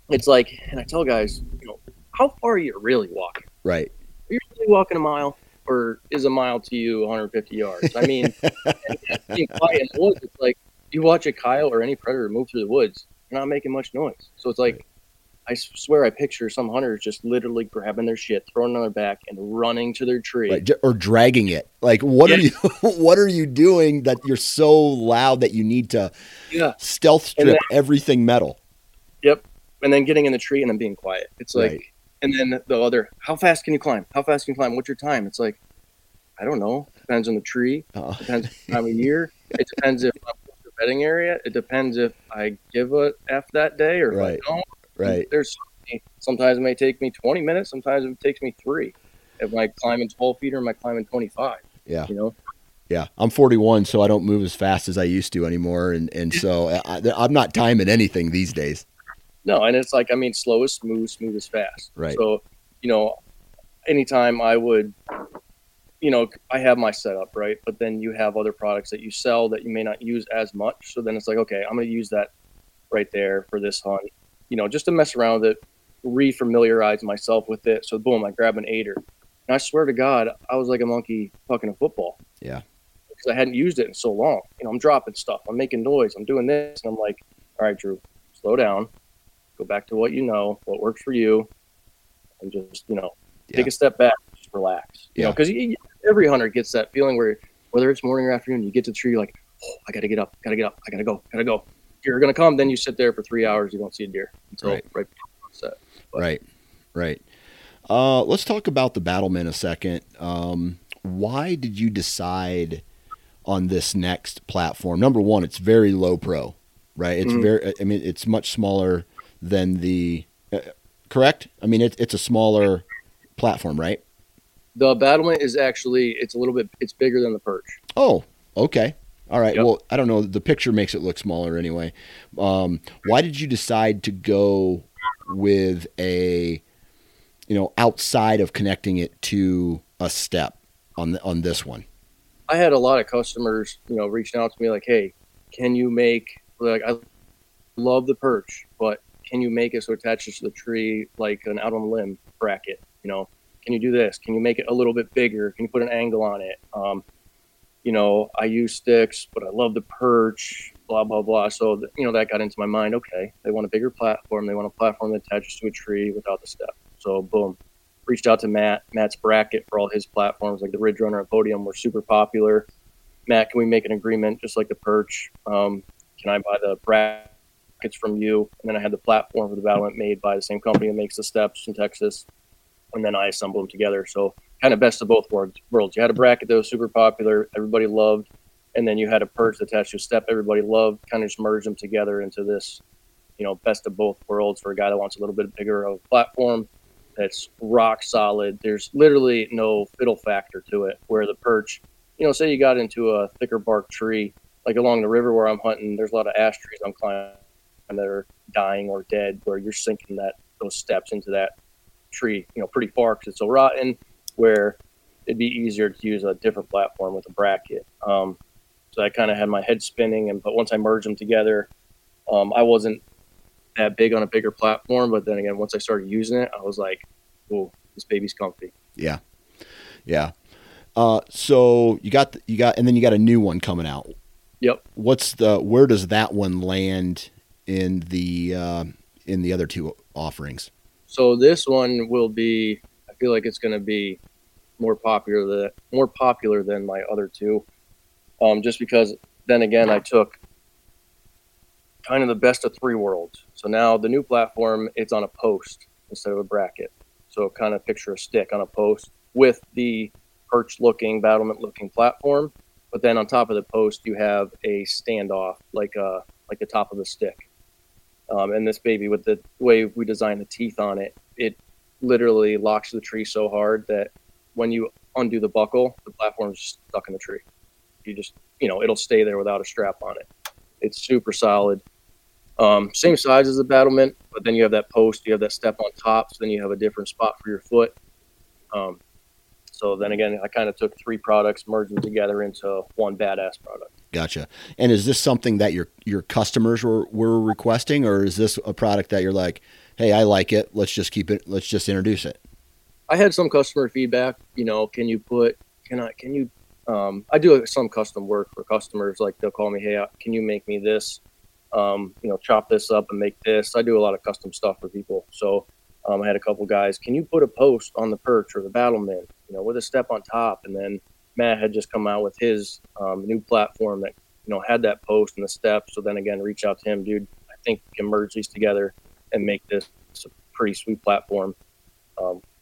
S2: it's like, and I tell guys, you know, how far are you really walking?
S1: Right.
S2: Are you really walking a mile, or is a mile to you 150 yards? I mean, being quiet in the woods, it's like you watch a coyote or any predator move through the woods, you're not making much noise. So it's like I swear I picture some hunters just literally grabbing their shit, throwing it on their back, and running to their tree,
S1: right. or dragging it. Like, what yeah. are you? what are you doing that you're so loud that you need to
S2: yeah.
S1: stealth strip then, everything metal?
S2: Yep, and then getting in the tree and then being quiet. It's like, right. and then the other, how fast can you climb? How fast can you climb? What's your time? It's like, I don't know. Depends on the tree. Uh-huh. Depends on time of year. It depends if I'm in the bedding area. It depends if I give a f that day or right. if I don't
S1: Right.
S2: There's sometimes it may take me 20 minutes. Sometimes it takes me three. If I climb in 12 feet or am I climbing 25?
S1: Yeah.
S2: You know.
S1: Yeah, I'm 41, so I don't move as fast as I used to anymore, and and so I, I'm not timing anything these days.
S2: No, and it's like I mean, slow is smooth, smooth is fast.
S1: Right.
S2: So, you know, anytime I would, you know, I have my setup right, but then you have other products that you sell that you may not use as much. So then it's like, okay, I'm going to use that right there for this hunt you know, just to mess around with it, refamiliarize myself with it. So boom, I grab an aider. And I swear to God, I was like a monkey fucking a football.
S1: Yeah.
S2: Because I hadn't used it in so long. You know, I'm dropping stuff, I'm making noise, I'm doing this, and I'm like, all right, Drew, slow down, go back to what you know, what works for you, and just you know, yeah. take a step back, just relax. You yeah. know, because every hunter gets that feeling where whether it's morning or afternoon, you get to the tree, you're like, oh, I got to get up, got to get up, I got to go, got to go you're going to come, then you sit there for three hours. You don't see a deer until right, right
S1: set. But, right, right. Uh, let's talk about the Battlement a second. Um, why did you decide on this next platform? Number one, it's very low pro, right? It's mm-hmm. very. I mean, it's much smaller than the. Uh, correct. I mean, it's it's a smaller platform, right?
S2: The battlement is actually it's a little bit it's bigger than the Perch.
S1: Oh, okay. All right. Yep. Well, I don't know. The picture makes it look smaller anyway. Um, why did you decide to go with a, you know, outside of connecting it to a step on the, on this one?
S2: I had a lot of customers, you know, reaching out to me like, "Hey, can you make like I love the perch, but can you make it so it attaches to the tree like an out on the limb bracket? You know, can you do this? Can you make it a little bit bigger? Can you put an angle on it? Um, you know, I use sticks, but I love the perch, blah, blah, blah. So, you know, that got into my mind. Okay, they want a bigger platform. They want a platform that attaches to a tree without the step. So, boom. Reached out to Matt. Matt's bracket for all his platforms, like the Ridge Runner and Podium, were super popular. Matt, can we make an agreement just like the perch? Um, can I buy the bracket it's from you, and then I had the platform for the battlement made by the same company that makes the steps in Texas, and then I assembled them together. So kind of best of both worlds. You had a bracket that was super popular, everybody loved, and then you had a perch attached to step everybody loved. Kind of just merge them together into this, you know, best of both worlds for a guy that wants a little bit bigger of a platform that's rock solid. There's literally no fiddle factor to it. Where the perch, you know, say you got into a thicker bark tree, like along the river where I'm hunting, there's a lot of ash trees I'm climbing that are dying or dead, where you're sinking that those steps into that tree, you know, pretty far because it's so rotten. Where it'd be easier to use a different platform with a bracket. Um, so I kind of had my head spinning, and but once I merged them together, um, I wasn't that big on a bigger platform. But then again, once I started using it, I was like, "Oh, this baby's comfy."
S1: Yeah, yeah. Uh, so you got the, you got, and then you got a new one coming out.
S2: Yep.
S1: What's the where does that one land in the uh, in the other two offerings?
S2: So this one will be. I feel like it's going to be more popular than more popular than my other two, um, just because. Then again, I took kind of the best of three worlds. So now the new platform, it's on a post instead of a bracket. So kind of picture a stick on a post with the perch looking, battlement looking platform. But then on top of the post, you have a standoff, like a like the top of the stick. Um, and this baby, with the way we designed the teeth on it, it literally locks the tree so hard that when you undo the buckle, the platform's stuck in the tree. You just, you know, it'll stay there without a strap on it. It's super solid. Um, same size as the battlement, but then you have that post, you have that step on top, so then you have a different spot for your foot. Um, so then again, I kind of took three products, merged them together into one badass product.
S1: Gotcha. And is this something that your your customers were, were requesting, or is this a product that you're like, hey, I like it, let's just keep it, let's just introduce it?
S2: I had some customer feedback. You know, can you put, can I, can you? Um, I do some custom work for customers. Like they'll call me, hey, uh, can you make me this? um, you know, chop this up and make this. I do a lot of custom stuff for people. So um, I had a couple guys, can you put a post on the perch or the battlement, you know, with a step on top? And then Matt had just come out with his um, new platform that, you know, had that post and the step. So then again, reach out to him, dude. I think we can merge these together and make this a pretty sweet platform.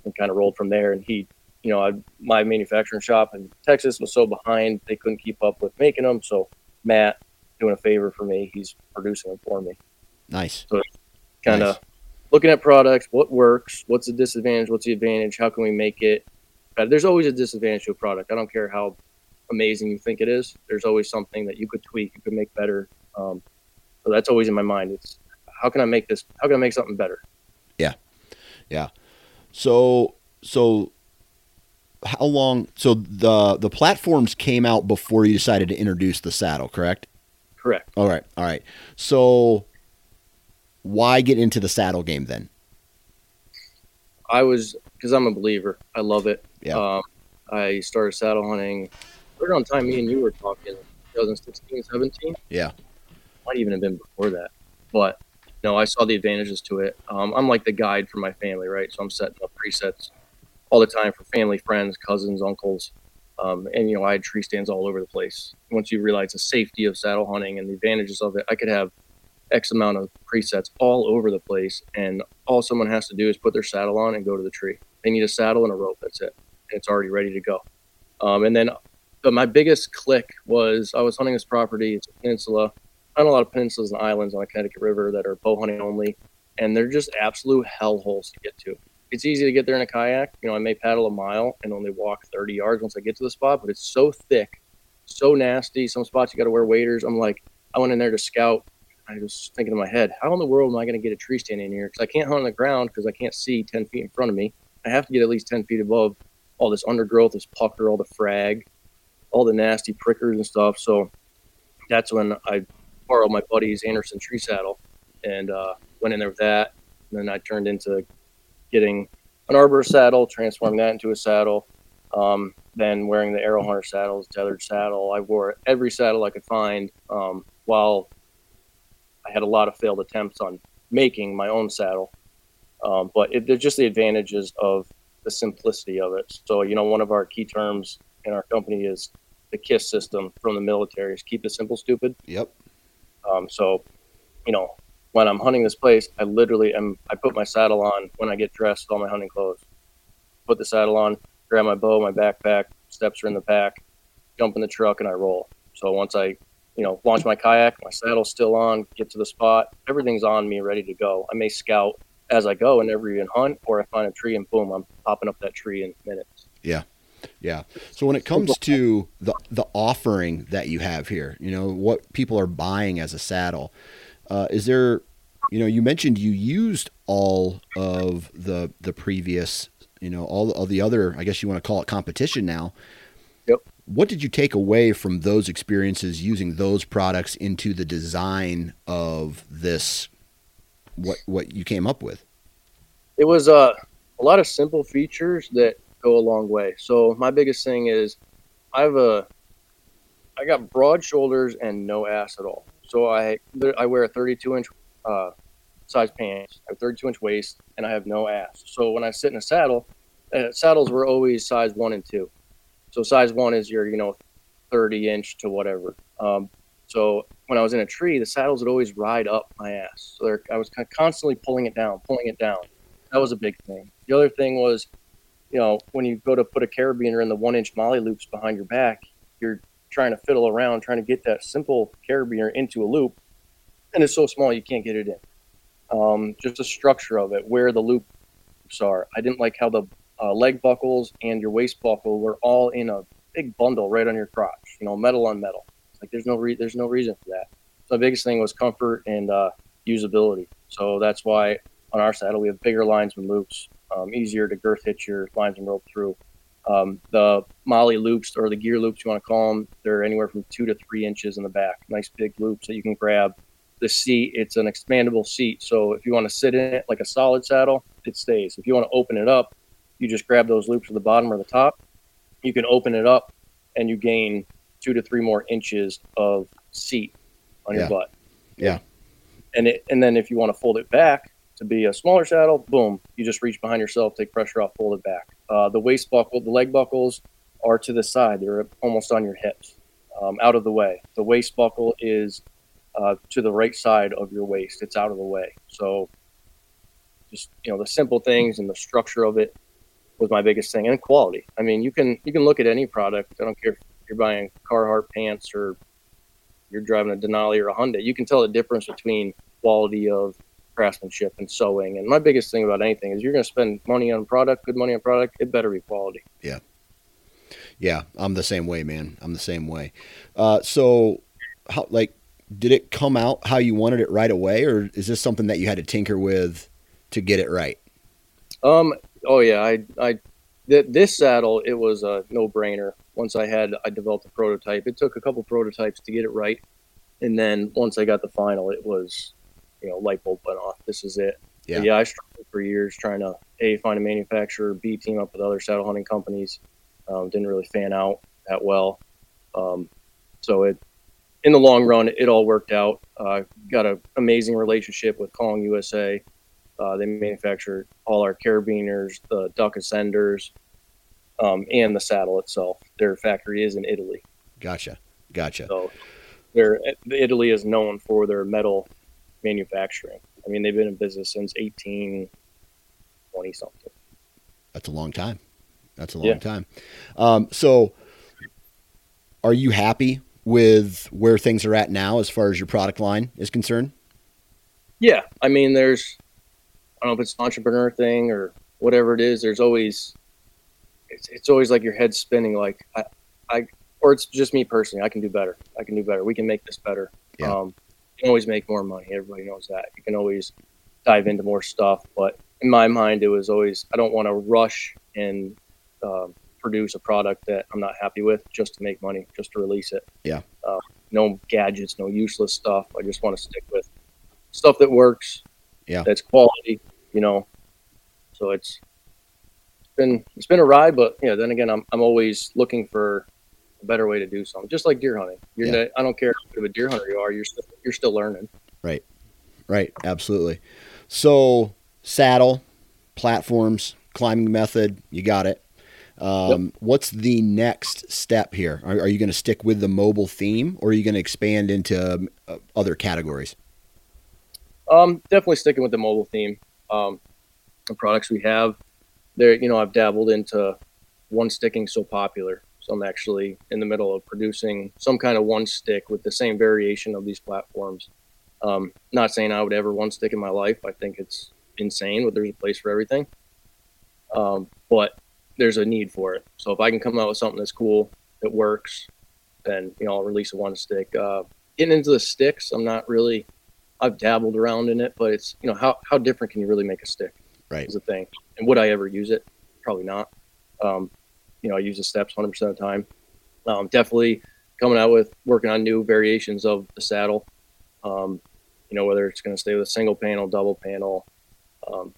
S2: And kind of rolled from there. And he, you know, I, my manufacturing shop in Texas was so behind they couldn't keep up with making them. So Matt doing a favor for me. He's producing them for me.
S1: Nice.
S2: So kind of nice. looking at products, what works, what's the disadvantage, what's the advantage, how can we make it better? There's always a disadvantage to a product. I don't care how amazing you think it is. There's always something that you could tweak, you could make better. Um, so that's always in my mind. It's how can I make this? How can I make something better?
S1: Yeah, yeah. So so how long? So the the platforms came out before you decided to introduce the saddle, correct?
S2: Correct.
S1: All right. All right. So why get into the saddle game then?
S2: I was because I'm a believer. I love it.
S1: Yeah.
S2: Um, I started saddle hunting right on time. Me and you were talking 2016, 17.
S1: Yeah.
S2: Might even have been before that, but I saw the advantages to it. Um, I'm like the guide for my family, right? So I'm setting up presets all the time for family, friends, cousins, uncles. Um, and you know, I had tree stands all over the place. Once you realize the safety of saddle hunting and the advantages of it, I could have X amount of presets all over the place, and all someone has to do is put their saddle on and go to the tree. They need a saddle and a rope. That's it. It's already ready to go. Um, and then, but my biggest click was I was hunting this property. It's a peninsula. A lot of peninsulas and islands on the Connecticut River that are bow hunting only, and they're just absolute hellholes to get to it's easy to get there in a kayak. You know, I may paddle a mile and only walk 30 yards once I get to the spot, but it's so thick, so nasty. Some spots you got to wear waders. I'm like, I went in there to scout. I was thinking in my head, how in the world am I going to get a tree stand in here? Because I can't hunt on the ground because I can't see 10 feet in front of me. I have to get at least 10 feet above all this undergrowth, this pucker, all the frag, all the nasty prickers and stuff. So that's when I borrowed my buddy's Anderson tree saddle and uh, went in there with that. And then I turned into getting an arbor saddle, transforming that into a saddle, um, then wearing the Aero Hunter saddles, tethered saddle. I wore every saddle I could find um, while I had a lot of failed attempts on making my own saddle. Um, but it, there's just the advantages of the simplicity of it. So, you know, one of our key terms in our company is the KISS system from the military is keep it simple, stupid.
S1: Yep.
S2: Um, so, you know, when I'm hunting this place, I literally am. I put my saddle on when I get dressed, all my hunting clothes. Put the saddle on, grab my bow, my backpack, steps are in the pack, jump in the truck, and I roll. So once I, you know, launch my kayak, my saddle's still on, get to the spot, everything's on me, ready to go. I may scout as I go and never even hunt, or I find a tree and boom, I'm popping up that tree in minutes.
S1: Yeah. Yeah. So when it comes to the the offering that you have here, you know what people are buying as a saddle, uh, is there, you know, you mentioned you used all of the the previous, you know, all of the other, I guess you want to call it competition now.
S2: Yep.
S1: What did you take away from those experiences using those products into the design of this? What what you came up with?
S2: It was uh, a lot of simple features that go a long way. So my biggest thing is I have a I got broad shoulders and no ass at all. So I I wear a 32 inch uh, size pants, I have 32 inch waist, and I have no ass. So when I sit in a saddle, uh, saddles were always size one and two. So size one is your you know 30 inch to whatever. Um, so when I was in a tree, the saddles would always ride up my ass. So I was constantly pulling it down, pulling it down. That was a big thing. The other thing was you know, when you go to put a carabiner in the one inch MOLLE loops behind your back, you're trying to fiddle around, trying to get that simple carabiner into a loop. And it's so small, you can't get it in. Um, just the structure of it, where the loops are. I didn't like how the uh, leg buckles and your waist buckle were all in a big bundle right on your crotch, you know, metal on metal. Like there's no re- there's no reason for that. So the biggest thing was comfort and uh, usability. So that's why on our saddle we have bigger linesman loops um, easier to girth hitch your lines and rope through. Um, the MOLLE loops or the gear loops, you want to call them, they're anywhere from two to three inches in the back. Nice big loops that you can grab. The seat, it's an expandable seat. So if you want to sit in it like a solid saddle, it stays. If you want to open it up, you just grab those loops at the bottom or the top. You can open it up and you gain two to three more inches of seat on
S1: yeah.
S2: your butt.
S1: Yeah.
S2: And it, and then if you want to fold it back, to be a smaller saddle, boom, you just reach behind yourself, take pressure off, pull it back. Uh, the waist buckle, the leg buckles are to the side; they're almost on your hips, um, out of the way. The waist buckle is uh, to the right side of your waist; it's out of the way. So, just you know, the simple things and the structure of it was my biggest thing, and quality. I mean, you can you can look at any product. I don't care if you're buying Carhartt pants or you're driving a Denali or a Hyundai. You can tell the difference between quality of craftsmanship and sewing. And my biggest thing about anything is you're going to spend money on product, good money on product. It better be quality.
S1: Yeah. Yeah. I'm the same way, man. I'm the same way. Uh, so how, like, did it come out how you wanted it right away or is this something that you had to tinker with to get it right?
S2: Um, oh yeah, I, I, th- this saddle, it was a no brainer. Once I had, I developed a prototype. It took a couple prototypes to get it right. And then once I got the final, it was you know light bulb went off. This is it. Yeah, yeah. I struggled for years trying to a find a manufacturer, b team up with other saddle hunting companies. Um, didn't really fan out that well. Um, so it in the long run, it all worked out. Uh, got an amazing relationship with Kong USA. Uh, they manufacture all our carabiners, the duck ascenders, um, and the saddle itself. Their factory is in Italy.
S1: Gotcha, gotcha.
S2: So, Italy is known for their metal manufacturing. I mean, they've been in business since 1820 something.
S1: That's a long time. That's a long yeah. time. Um, so, are you happy with where things are at now as far as your product line is concerned?
S2: Yeah. I mean, there's, I don't know if it's an entrepreneur thing or whatever it is, there's always, it's, it's always like your head's spinning. Like, I, I, or it's just me personally. I can do better. I can do better. We can make this better. Yeah. Um, can always make more money. Everybody knows that. You can always dive into more stuff. But in my mind, it was always I don't want to rush and um, produce a product that I'm not happy with just to make money, just to release it.
S1: Yeah.
S2: Uh, no gadgets, no useless stuff. I just want to stick with stuff that works.
S1: Yeah.
S2: That's quality. You know. So it's been it's been a ride, but yeah. Then again, I'm I'm always looking for better way to do something. Just like deer hunting. You're yeah. I don't care how good of a deer hunter you are. You're still, you're still learning.
S1: Right. Right. Absolutely. So saddle, platforms, climbing method. You got it. Um, yep. What's the next step here? Are, are you going to stick with the mobile theme, or are you going to expand into um, uh, other categories?
S2: Um, definitely sticking with the mobile theme. Um, the products we have, there, you know, I've dabbled into one sticking so popular. So I'm actually in the middle of producing some kind of one stick with the same variation of these platforms. Um, not saying I would ever one stick in my life. I think it's insane, but there's a place for everything. Um, but there's a need for it. So if I can come out with something that's cool, that works, then you know I'll release a one stick. Uh, getting into the sticks, I'm not really. I've dabbled around in it, but it's you know how how different can you really make a stick?
S1: Right.
S2: Is the thing. And would I ever use it? Probably not. Um, you know, I use the steps 100% of the time. Um, definitely coming out with working on new variations of the saddle. Um, you know, whether it's going to stay with a single panel, double panel, um,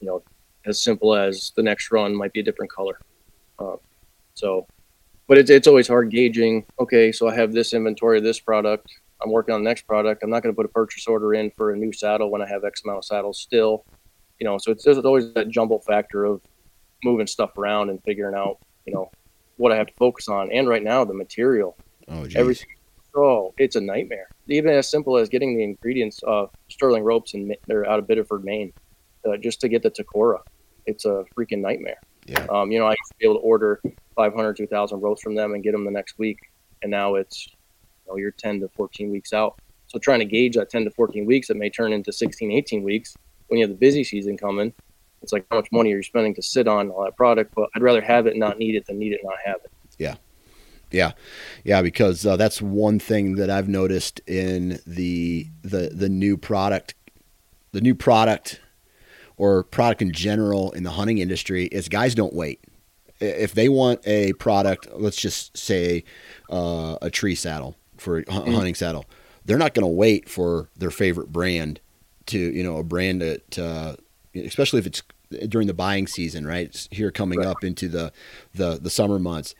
S2: you know, as simple as the next run might be a different color. Uh, so, but it's, it's always hard gauging. Okay, so I have this inventory of this product. I'm working on the next product. I'm not going to put a purchase order in for a new saddle when I have X amount of saddles still. You know, so it's there's always that jumble factor of moving stuff around and figuring out, you know, what I have to focus on. And right now, the material.
S1: Oh, geez.
S2: Everything. Oh, it's a nightmare. Even as simple as getting the ingredients of sterling ropes and they're out of Biddeford, Maine, uh, just to get the Takora. It's a freaking nightmare.
S1: Yeah.
S2: Um, you know, I used to be able to order 500, 2,000 ropes from them and get them the next week, and now it's, you know, you're 10 to 14 weeks out. So trying to gauge that 10 to 14 weeks, it may turn into 16, 18 weeks when you have the busy season coming. It's like how much money are you spending to sit on all that product? But I'd rather have it and not need it than need it and not have it.
S1: Yeah. Yeah, yeah, because uh, that's one thing that I've noticed in the the the new product, the new product, or product in general in the hunting industry is guys don't wait. If they want a product, let's just say uh, a tree saddle for a
S2: Mm-hmm.
S1: hunting saddle, they're not going to wait for their favorite brand to you know a brand that uh, especially if it's during the buying season, right? Here coming
S2: Right.
S1: up into the the the summer months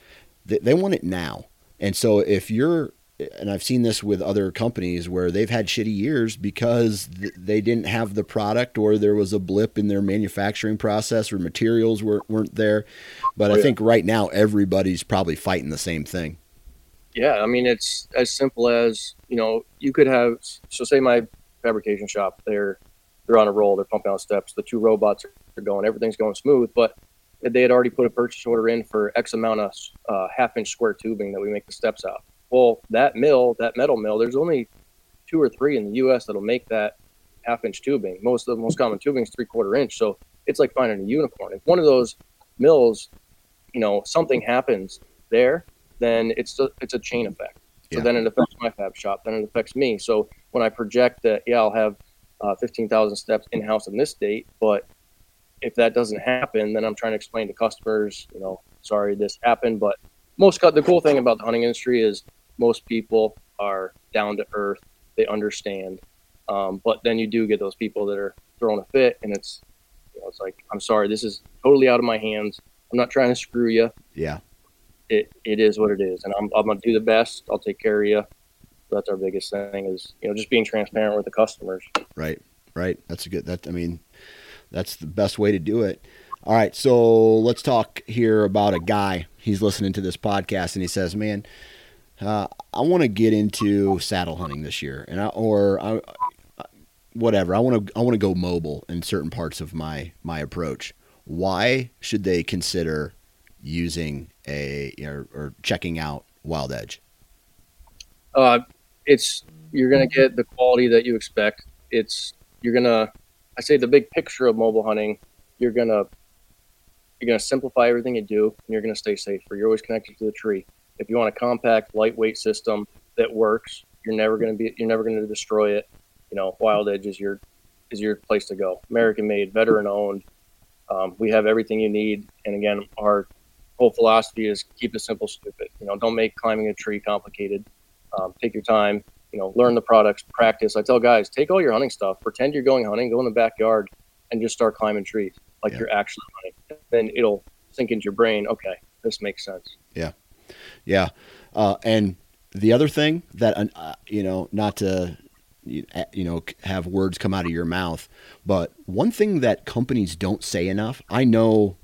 S1: they, they want it now. And so if you're and I've seen this with other companies where they've had shitty years because th- they didn't have the product or there was a blip in their manufacturing process or materials were, weren't there. But
S2: Oh,
S1: I
S2: yeah.
S1: think right now everybody's probably fighting the same thing.
S2: Yeah, I mean it's as simple as you know you could have so say my fabrication shop they're they're on a roll they're pumping out steps the two robots are going everything's going smooth but they had already put a purchase order in for X amount of uh, half inch square tubing that we make the steps out. Well, that mill that metal mill there's only two or three in the U.S. that'll make that half inch tubing. Most of the most common tubing is three quarter inch so it's like finding a unicorn. If one of those mills you know something happens there then it's a, it's a chain effect. So
S1: Yeah.
S2: then it affects my fab shop. Then it affects me. So when I project that, yeah, I'll have uh, 15,000 steps in house in this date, but if that doesn't happen, then I'm trying to explain to customers, you know, sorry this happened. But most the cool thing about the hunting industry is most people are down to earth. They understand. Um, but then you do get those people that are throwing a fit, and it's you know, it's like I'm sorry, this is totally out of my hands. I'm not trying to screw you
S1: Yeah.
S2: it, it is what it is, and I'm, I'm gonna do the best. I'll take care of you. That's our biggest thing is you know just being transparent with the customers.
S1: Right. Right. That's a good, that, I mean, that's the best way to do it. All right. So let's talk here about a guy. He's listening to this podcast and he says, man, uh, I want to get into saddle hunting this year, and I, or I, whatever. I want to I want to go mobile in certain parts of my my approach. Why should they consider using a or, or checking out Wild Edge?
S2: Uh, it's you're gonna get the quality that you expect. It's you're gonna I say the big picture of mobile hunting. You're gonna you're gonna simplify everything you do, and you're gonna stay safer. You're always connected to the tree. If you want a compact, lightweight system that works, you're never gonna be you're never gonna destroy it. You know, Wild Edge is your is your place to go. American made, veteran owned. Um, we have everything you need, and again, our whole philosophy is keep it simple, stupid. You know, don't make climbing a tree complicated. Um, take your time. You know, learn the products, practice. I tell guys, take all your hunting stuff, pretend you're going hunting, go in the backyard, and just start climbing trees like
S1: Yeah.
S2: you're actually hunting. Then it'll sink into your brain. Okay, this makes sense.
S1: Yeah, yeah. uh, and the other thing that uh, you know, not to you you know have words come out of your mouth, but one thing that companies don't say enough. I know,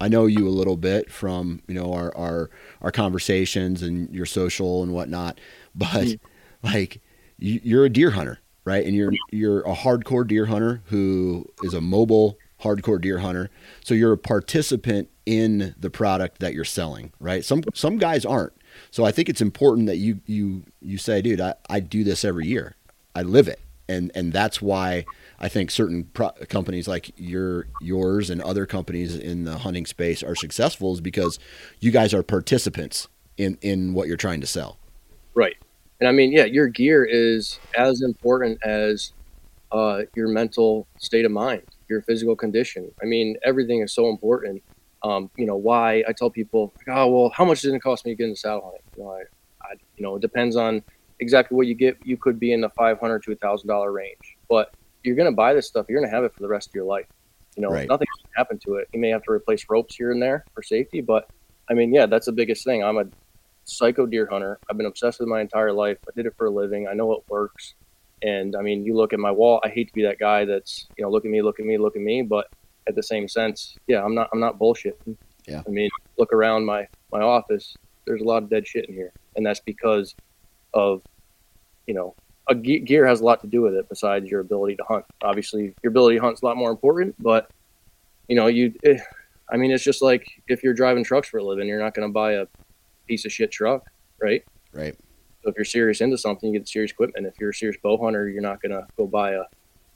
S1: I know you a little bit from you know our our our conversations and your social and whatnot, but
S2: Mhm.
S1: Like you, you're a deer hunter, right? And you're you're a hardcore deer hunter who is a mobile hardcore deer hunter. So you're a participant in the product that you're selling, right? Some some guys aren't. So I think it's important that you you you say, dude, I, I do this every year. I live it. And and that's why I think certain pro- companies like your yours and other companies in the hunting space are successful is because you guys are participants in in what you're trying to sell.
S2: Right. And I mean, yeah, your gear is as important as uh, your mental state of mind, your physical condition. I mean, everything is so important. Um, you know, why I tell people, oh, well, how much does it cost me to get in the saddle hunting? You know, I, I, you know, it depends on exactly what you get. You could be in the 500 to a thousand dollar range, but you're going to buy this stuff. You're going to have it for the rest of your life. You know, right. nothing's going to happen to it. You may have to replace ropes here and there for safety, but I mean, yeah, that's the biggest thing. I'm a psycho deer hunter. I've been obsessed with my entire life. I did it for a living. I know it works. And I mean, you look at my wall. I hate to be that guy that's you know, look at me, look at me, look at me. But at the same sense, yeah, I'm not I'm not bullshitting.
S1: Yeah.
S2: I mean, look around my my office. There's a lot of dead shit in here, and that's because of you know a ge- gear has a lot to do with it besides your ability to hunt. Obviously, your ability to hunt is a lot more important, but you know, you. It, eh, I mean, it's just like if you're driving trucks for a living, you're not going to buy a piece of shit truck, right?
S1: Right.
S2: So if you're serious into something, you get serious equipment. If you're a serious bow hunter, you're not going to go buy a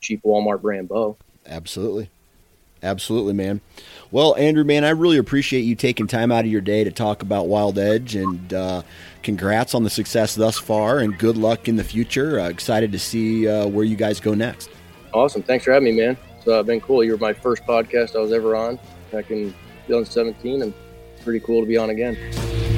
S2: cheap Walmart brand bow.
S1: Absolutely. Absolutely, man. Well, Andrew, man, I really appreciate you taking time out of your day to talk about Wild Edge, and uh, congrats on the success thus far, and good luck in the future. Uh, excited to see uh, where you guys go next.
S2: Awesome. Thanks for having me, man. It's uh, been cool. You were my first podcast I was ever on back in 2017, and pretty cool to be on again.